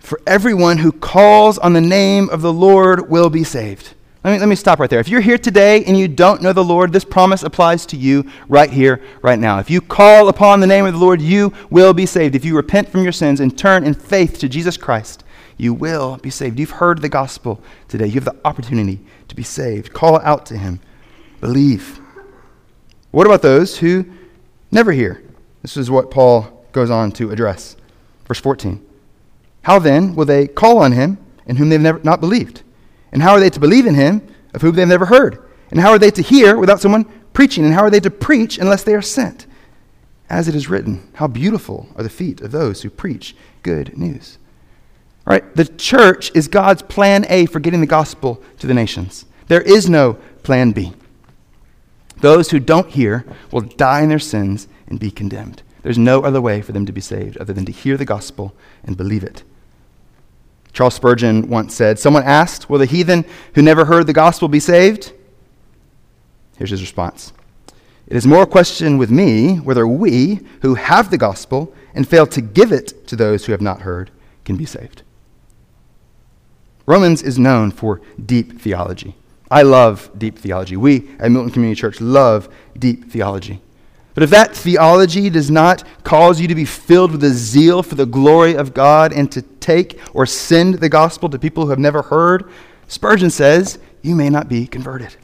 For everyone who calls on the name of the Lord will be saved. Let me, let me stop right there. If you're here today and you don't know the Lord, this promise applies to you right here, right now. If you call upon the name of the Lord, you will be saved. If you repent from your sins and turn in faith to Jesus Christ, you will be saved. You've heard the gospel today. You have the opportunity to be saved. Call out to Him. Believe. What about those who never hear? This is what Paul goes on to address. Verse 14. How then will they call on him in whom they've never not believed? And how are they to believe in him of whom they've never heard? And how are they to hear without someone preaching? And how are they to preach unless they are sent? As it is written, how beautiful are the feet of those who preach good news. The church is God's plan A for getting the gospel to the nations. There is no plan B. Those who don't hear will die in their sins and be condemned. There's no other way for them to be saved other than to hear the gospel and believe it. Charles Spurgeon once said, Someone asked, Will the heathen who never heard the gospel be saved? Here's his response It is more a question with me whether we, who have the gospel and fail to give it to those who have not heard, can be saved. Romans is known for deep theology. I love deep theology. We at Milton Community Church love deep theology. But if that theology does not cause you to be filled with a zeal for the glory of God and to take or send the gospel to people who have never heard, Spurgeon says, you may not be converted.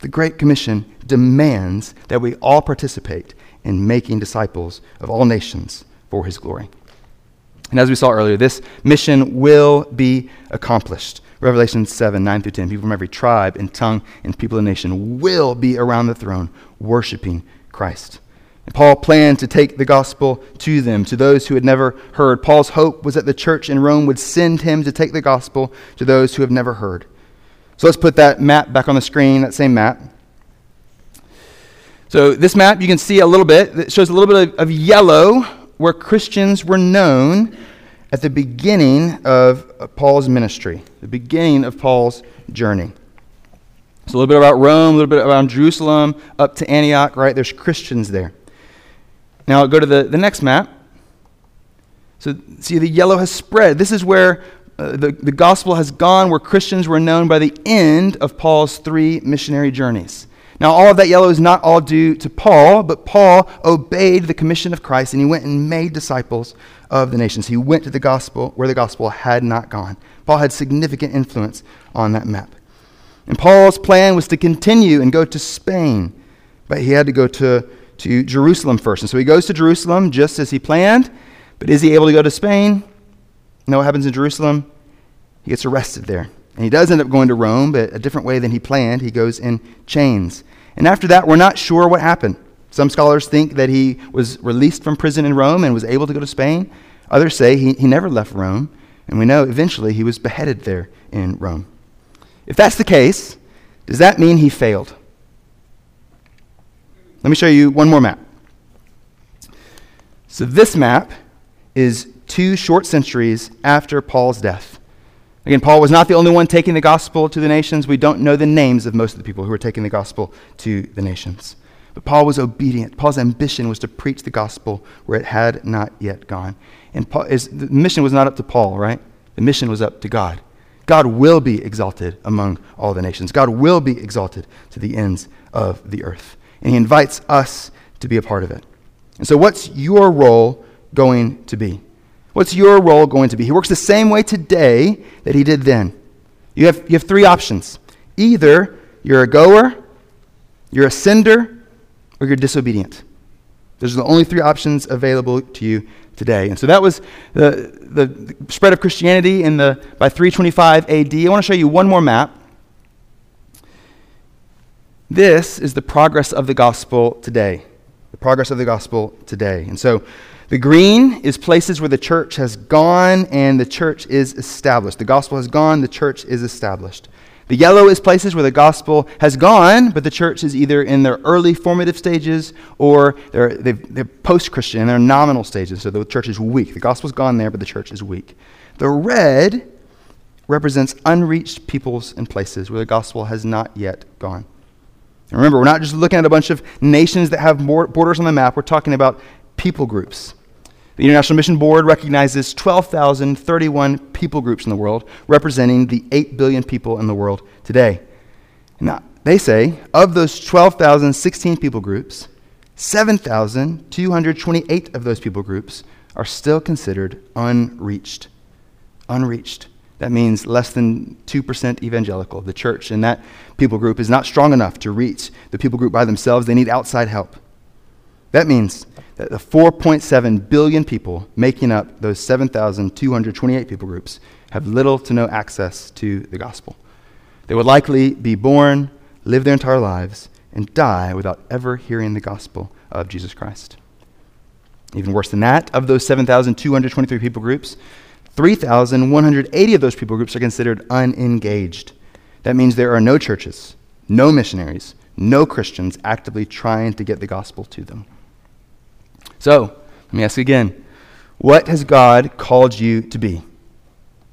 The Great Commission demands that we all participate in making disciples of all nations for his glory. And as we saw earlier, this mission will be accomplished. Revelation 7, 9 through 10. People from every tribe and tongue and people and nation will be around the throne worshiping Christ. And Paul planned to take the gospel to them, to those who had never heard. Paul's hope was that the church in Rome would send him to take the gospel to those who have never heard. So let's put that map back on the screen, that same map. So, this map, you can see a little bit. It shows a little bit of, of yellow where Christians were known at the beginning of Paul's ministry, the beginning of Paul's journey. So a little bit about Rome, a little bit around Jerusalem, up to Antioch, right? There's Christians there. Now go to the, the next map. So see, the yellow has spread. This is where uh, the, the gospel has gone, where Christians were known by the end of Paul's three missionary journeys. Now, all of that yellow is not all due to Paul, but Paul obeyed the commission of Christ and he went and made disciples of the nations. He went to the gospel where the gospel had not gone. Paul had significant influence on that map. And Paul's plan was to continue and go to Spain, but he had to go to, to Jerusalem first. And so he goes to Jerusalem just as he planned, but is he able to go to Spain? You know what happens in Jerusalem? He gets arrested there. And he does end up going to Rome, but a different way than he planned. He goes in chains. And after that, we're not sure what happened. Some scholars think that he was released from prison in Rome and was able to go to Spain. Others say he, he never left Rome. And we know eventually he was beheaded there in Rome. If that's the case, does that mean he failed? Let me show you one more map. So, this map is two short centuries after Paul's death. Again, Paul was not the only one taking the gospel to the nations. We don't know the names of most of the people who were taking the gospel to the nations. But Paul was obedient. Paul's ambition was to preach the gospel where it had not yet gone. And Paul, the mission was not up to Paul, right? The mission was up to God. God will be exalted among all the nations. God will be exalted to the ends of the earth. And he invites us to be a part of it. And so, what's your role going to be? What's your role going to be? He works the same way today that he did then. You have, you have three options either you're a goer, you're a sender, or you're disobedient. Those are the only three options available to you today. And so that was the, the, spread of Christianity in the, by 325 AD. I want to show you one more map. This is the progress of the gospel today. Progress of the gospel today. And so the green is places where the church has gone and the church is established. The gospel has gone, the church is established. The yellow is places where the gospel has gone, but the church is either in their early formative stages or they're, they're post Christian, they're nominal stages, so the church is weak. The gospel's gone there, but the church is weak. The red represents unreached peoples and places where the gospel has not yet gone. Remember, we're not just looking at a bunch of nations that have borders on the map, we're talking about people groups. The International Mission Board recognizes 12,031 people groups in the world, representing the 8 billion people in the world today. Now, they say of those 12,016 people groups, 7,228 of those people groups are still considered unreached. Unreached. That means less than 2% evangelical. The church in that people group is not strong enough to reach the people group by themselves. They need outside help. That means that the 4.7 billion people making up those 7,228 people groups have little to no access to the gospel. They would likely be born, live their entire lives, and die without ever hearing the gospel of Jesus Christ. Even worse than that, of those 7,223 people groups, 3,180 of those people groups are considered unengaged. That means there are no churches, no missionaries, no Christians actively trying to get the gospel to them. So, let me ask again what has God called you to be?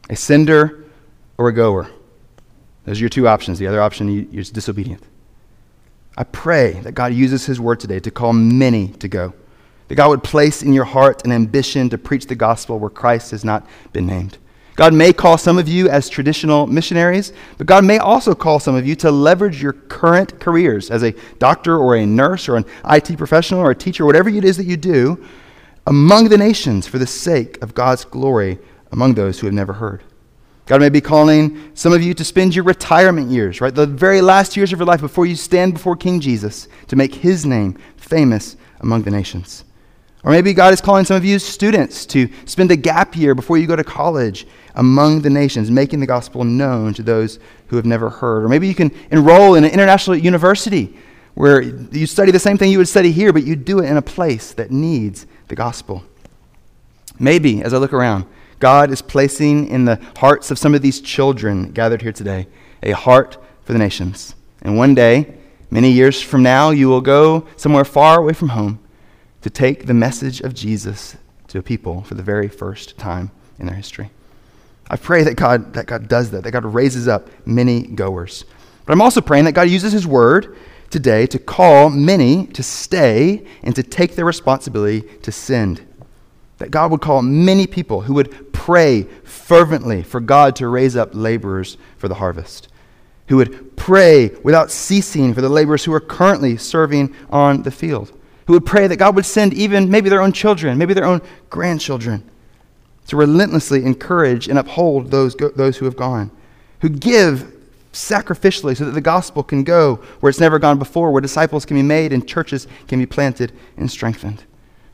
A sender or a goer? Those are your two options. The other option is disobedient. I pray that God uses His word today to call many to go. That God would place in your heart an ambition to preach the gospel where Christ has not been named. God may call some of you as traditional missionaries, but God may also call some of you to leverage your current careers as a doctor or a nurse or an IT professional or a teacher, whatever it is that you do, among the nations for the sake of God's glory among those who have never heard. God may be calling some of you to spend your retirement years, right? The very last years of your life before you stand before King Jesus to make his name famous among the nations. Or maybe God is calling some of you students to spend a gap year before you go to college among the nations, making the gospel known to those who have never heard. Or maybe you can enroll in an international university where you study the same thing you would study here, but you do it in a place that needs the gospel. Maybe, as I look around, God is placing in the hearts of some of these children gathered here today a heart for the nations. And one day, many years from now, you will go somewhere far away from home to take the message of Jesus to a people for the very first time in their history. I pray that God, that God does that, that God raises up many goers. But I'm also praying that God uses His word today to call many to stay and to take their responsibility to send. That God would call many people who would pray fervently for God to raise up laborers for the harvest, who would pray without ceasing for the laborers who are currently serving on the field who would pray that God would send even maybe their own children, maybe their own grandchildren, to relentlessly encourage and uphold those, those who have gone, who give sacrificially so that the gospel can go where it's never gone before, where disciples can be made and churches can be planted and strengthened.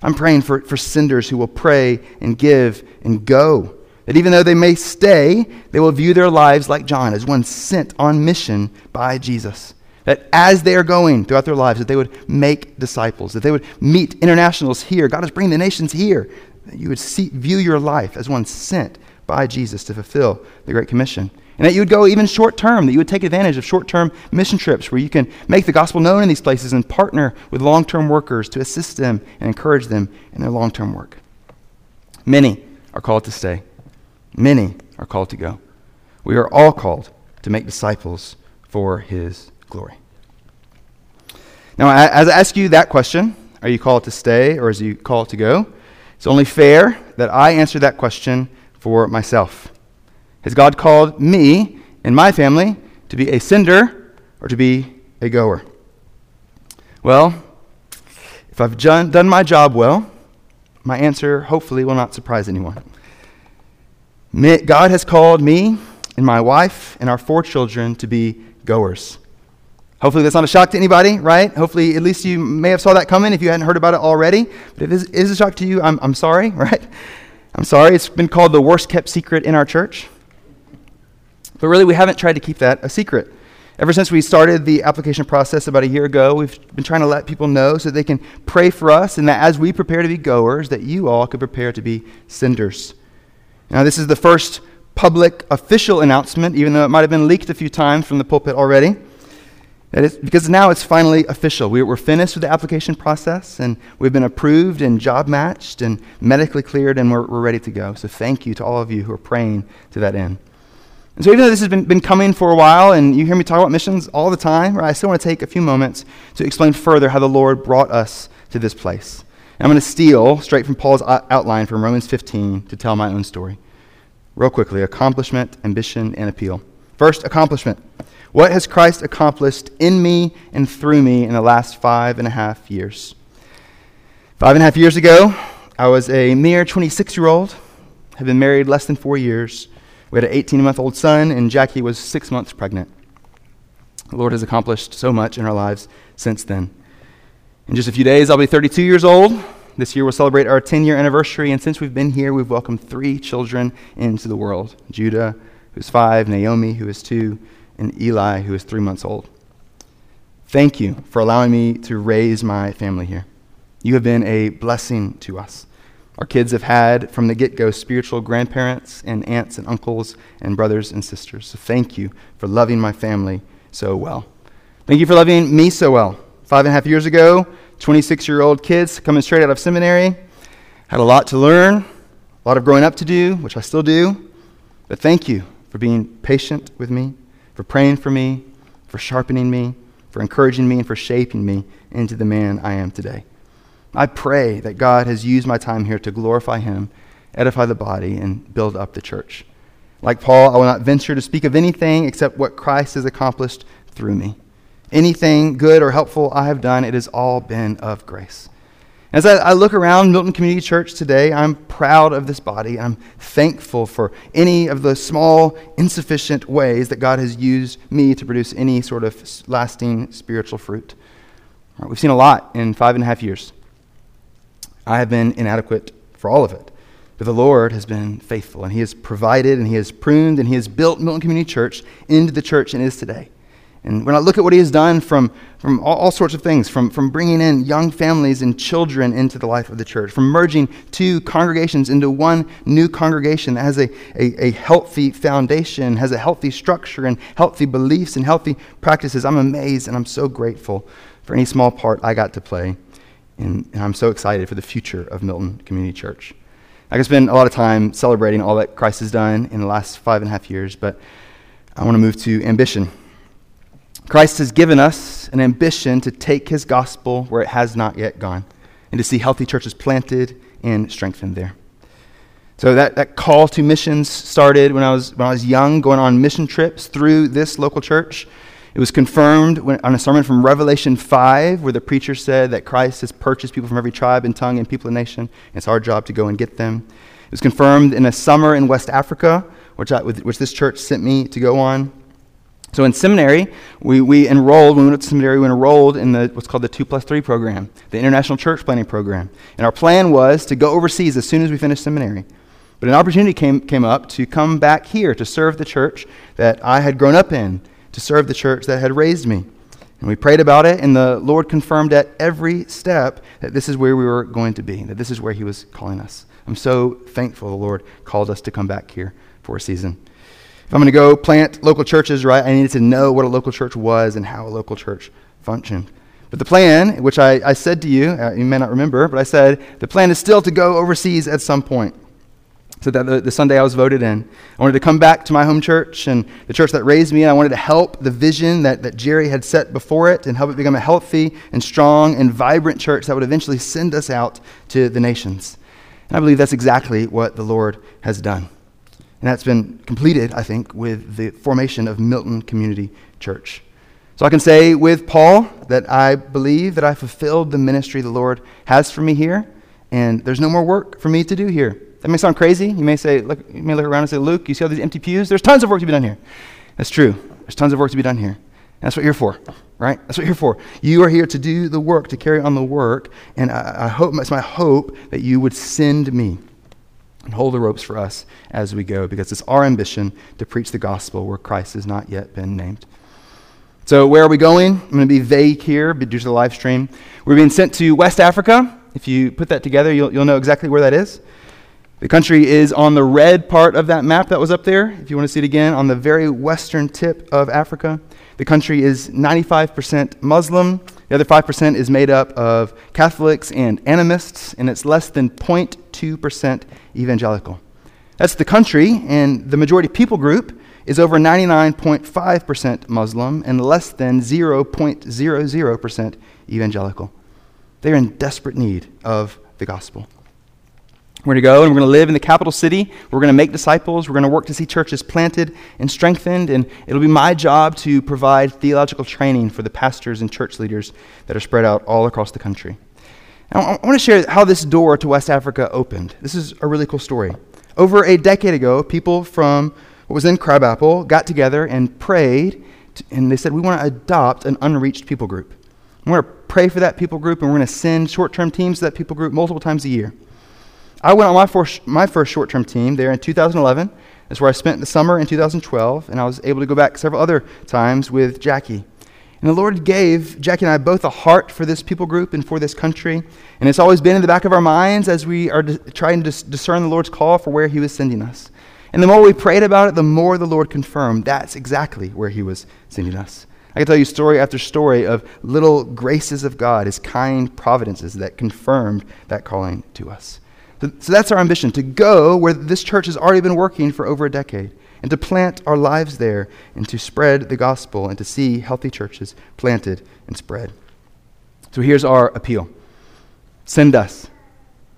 I'm praying for, for senders who will pray and give and go. That even though they may stay, they will view their lives like John, as one sent on mission by Jesus. That as they are going throughout their lives, that they would make disciples, that they would meet internationals here. God is bringing the nations here. That you would see, view your life as one sent by Jesus to fulfill the Great Commission. And that you would go even short term, that you would take advantage of short term mission trips where you can make the gospel known in these places and partner with long term workers to assist them and encourage them in their long term work. Many are called to stay, many are called to go. We are all called to make disciples for his glory. Now, as I ask you that question, are you called to stay or is you called to go? It's only fair that I answer that question for myself. Has God called me and my family to be a sender or to be a goer? Well, if I've done my job well, my answer hopefully will not surprise anyone. God has called me and my wife and our four children to be goers. Hopefully that's not a shock to anybody, right? Hopefully at least you may have saw that coming if you hadn't heard about it already. But if it is a shock to you, I'm, I'm sorry, right? I'm sorry. It's been called the worst kept secret in our church. But really, we haven't tried to keep that a secret. Ever since we started the application process about a year ago, we've been trying to let people know so they can pray for us and that as we prepare to be goers, that you all could prepare to be senders. Now, this is the first public official announcement, even though it might have been leaked a few times from the pulpit already. That is, because now it's finally official. We, are finished with the application process, and we've been approved and job matched and medically cleared, and we're, we're ready to go. So, thank you to all of you who are praying to that end. And so, even though this has been, been coming for a while, and you hear me talk about missions all the time, right, I still want to take a few moments to explain further how the Lord brought us to this place. And I'm going to steal straight from Paul's outline from Romans 15 to tell my own story. Real quickly accomplishment, ambition, and appeal. First, accomplishment. What has Christ accomplished in me and through me in the last five and a half years? Five and a half years ago, I was a mere 26 year old, had been married less than four years. We had an 18 month old son, and Jackie was six months pregnant. The Lord has accomplished so much in our lives since then. In just a few days, I'll be 32 years old. This year, we'll celebrate our 10 year anniversary, and since we've been here, we've welcomed three children into the world Judah, who's five, Naomi, who is two, and Eli, who is three months old. Thank you for allowing me to raise my family here. You have been a blessing to us. Our kids have had, from the get go, spiritual grandparents and aunts and uncles and brothers and sisters. So thank you for loving my family so well. Thank you for loving me so well. Five and a half years ago, 26 year old kids coming straight out of seminary, had a lot to learn, a lot of growing up to do, which I still do. But thank you for being patient with me, for praying for me, for sharpening me, for encouraging me, and for shaping me into the man I am today. I pray that God has used my time here to glorify Him, edify the body, and build up the church. Like Paul, I will not venture to speak of anything except what Christ has accomplished through me. Anything good or helpful I have done, it has all been of grace. As I, I, look around Milton Community Church today, I'm proud of this body. I'm thankful for any of the small, insufficient ways that God has used me to produce any sort of lasting spiritual fruit. Right, we've seen a lot in five and a half years. I have been inadequate for all of it. But the Lord has been faithful, and He has provided, and He has pruned, and He has built Milton Community Church into the church it is today. And when I look at what He has done from, from all, all, sorts of things, from, from bringing in young families and children into the life of the church, from merging two congregations into one new congregation that has a, a, a healthy foundation, has a healthy structure, and healthy beliefs and healthy practices, I'm amazed and I'm so grateful for any small part I got to play and, and I'm so excited for the future of Milton Community Church. I could spend a lot of time celebrating all that Christ has done in the last five and a half years, but I want to move to ambition. Christ has given us an ambition to take his gospel where it has not yet gone and to see healthy churches planted and strengthened there. So that, that call to missions started when I, was, when I was young, going on mission trips through this local church. It was confirmed when, on a sermon from Revelation 5, where the preacher said that Christ has purchased people from every tribe and tongue and people and nation. And it's our job to go and get them. It was confirmed in a summer in West Africa, which, I, which this church sent me to go on. So in seminary, we, we enrolled, when we went to seminary, we enrolled in the, what's called the 2 plus 3 program, the International Church Planting Program. And our plan was to go overseas as soon as we finished seminary. But an opportunity came, came up to come back here to serve the church that I had grown up in to serve the church that had raised me. And we prayed about it, and the Lord confirmed at every step that this is where we were going to be, that this is where He was calling us. I'm so thankful the Lord called us to come back here for a season. If I'm going to go plant local churches, right, I needed to know what a local church was and how a local church functioned. But the plan, which I, I said to you, uh, you may not remember, but I said the plan is still to go overseas at some point. So that the, the, Sunday I was voted in, I wanted to come back to my home church and the church that raised me, and I wanted to help the vision that, that Jerry had set before it and help it become a healthy and strong and vibrant church that would eventually send us out to the nations. And I believe that's exactly what the Lord has done. And that's been completed, I think, with the formation of Milton Community Church. So I can say with Paul that I believe that I fulfilled the ministry the Lord has for me here, and there's no more work for me to do here. That may sound crazy. You may say, look, you may look around and say, Luke, you see all these empty pews? There's tons of work to be done here. That's true. There's tons of work to be done here. That's what you're for, right? That's what you're for. You are here to do the work, to carry on the work, and I, I hope it's my hope that you would send me and hold the ropes for us as we go, because it's our ambition to preach the gospel where Christ has not yet been named. So, where are we going? I'm going to be vague here due to the live stream. We're being sent to West Africa. If you put that together, you'll, you'll know exactly where that is. The country is on the red part of that map that was up there. If you want to see it again, on the very western tip of Africa. The country is 95% Muslim. The other 5% is made up of Catholics and animists, and it's less than 0.2% evangelical. That's the country, and the majority people group is over 99.5% Muslim and less than 0.00% evangelical. They're in desperate need of the gospel. We're going to go and we're going to live in the capital city. We're going to make disciples. We're going to work to see churches planted and strengthened. And it'll be my job to provide theological training for the pastors and church leaders that are spread out all across the country. Now, I want to share how this door to West Africa opened. This is a really cool story. Over a decade ago, people from what was then Crabapple got together and prayed, and they said, We want to adopt an unreached people group. We're going to pray for that people group, and we're going to send short term teams to that people group multiple times a year. I went on my first, my first short term team there in 2011. That's where I spent the summer in 2012, and I was able to go back several other times with Jackie. And the Lord gave Jackie and I both a heart for this people group and for this country. And it's always been in the back of our minds as we are trying to discern the Lord's call for where He was sending us. And the more we prayed about it, the more the Lord confirmed that's exactly where He was sending us. I can tell you story after story of little graces of God, His kind providences that confirmed that calling to us. So that's our ambition to go where this church has already been working for over a decade and to plant our lives there and to spread the gospel and to see healthy churches planted and spread. So here's our appeal send us.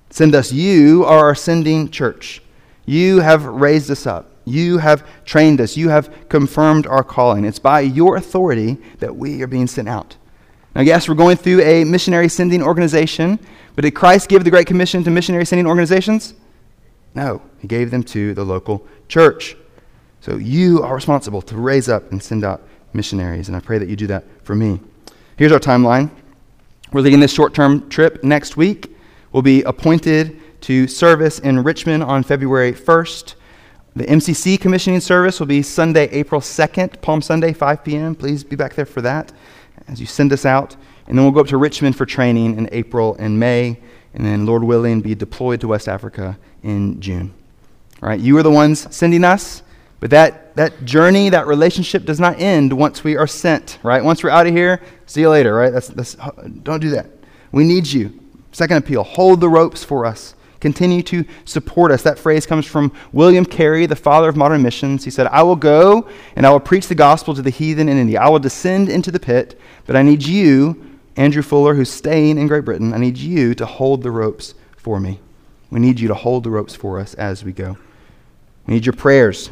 Send us. You are our sending church. You have raised us up. You have trained us. You have confirmed our calling. It's by your authority that we are being sent out. Now, yes, we're going through a missionary sending organization, but did Christ give the Great Commission to missionary sending organizations? No, he gave them to the local church. So you are responsible to raise up and send out missionaries, and I pray that you do that for me. Here's our timeline. We're leading this short term trip next week. We'll be appointed to service in Richmond on February 1st. The MCC commissioning service will be Sunday, April 2nd, Palm Sunday, 5 p.m. Please be back there for that as you send us out. And then we'll go up to Richmond for training in April and May, and then, Lord willing, be deployed to West Africa in June. All right, you are the ones sending us, but that, that journey, that relationship does not end once we are sent, right? Once we're out of here, see you later, right? That's, that's, don't do that. We need you. Second appeal hold the ropes for us. Continue to support us. That phrase comes from William Carey, the father of modern missions. He said, I will go and I will preach the gospel to the heathen in India. I will descend into the pit, but I need you, Andrew Fuller, who's staying in Great Britain, I need you to hold the ropes for me. We need you to hold the ropes for us as we go. We need your prayers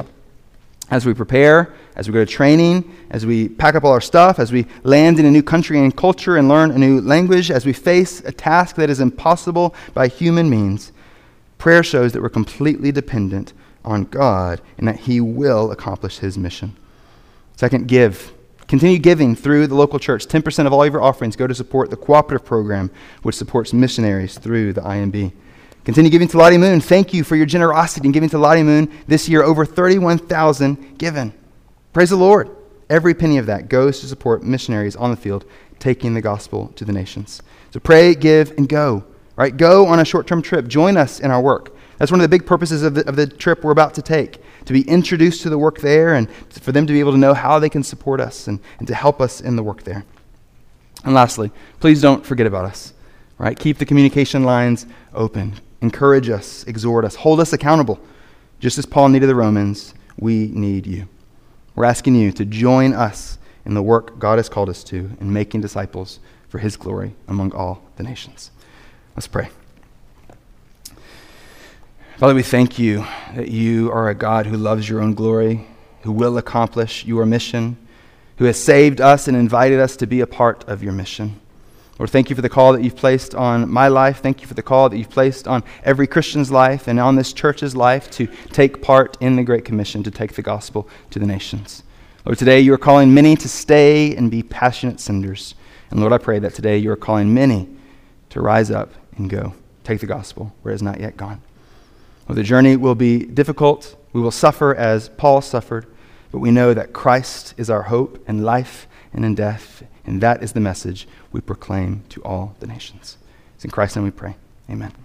as we prepare, as we go to training, as we pack up all our stuff, as we land in a new country and culture and learn a new language, as we face a task that is impossible by human means. Prayer shows that we're completely dependent on God and that He will accomplish His mission. Second, give. Continue giving through the local church. 10% of all of your offerings go to support the cooperative program, which supports missionaries through the IMB. Continue giving to Lottie Moon. Thank you for your generosity in giving to Lottie Moon this year. Over 31,000 given. Praise the Lord. Every penny of that goes to support missionaries on the field, taking the gospel to the nations. So pray, give, and go. Right? Go on a short term trip. Join us in our work. That's one of the big purposes of the, of the trip we're about to take to be introduced to the work there and for them to be able to know how they can support us and, and to help us in the work there. And lastly, please don't forget about us. Right? Keep the communication lines open. Encourage us, exhort us, hold us accountable. Just as Paul needed the Romans, we need you. We're asking you to join us in the work God has called us to in making disciples for his glory among all the nations. Let's pray. Father, we thank you that you are a God who loves your own glory, who will accomplish your mission, who has saved us and invited us to be a part of your mission. Lord, thank you for the call that you've placed on my life. Thank you for the call that you've placed on every Christian's life and on this church's life to take part in the Great Commission to take the gospel to the nations. Lord, today you are calling many to stay and be passionate senders. And Lord, I pray that today you are calling many to rise up and go. Take the gospel where it has not yet gone. Lord, the journey will be difficult. We will suffer as Paul suffered, but we know that Christ is our hope in life and in death, and that is the message we proclaim to all the nations. It's in Christ's name we pray. Amen.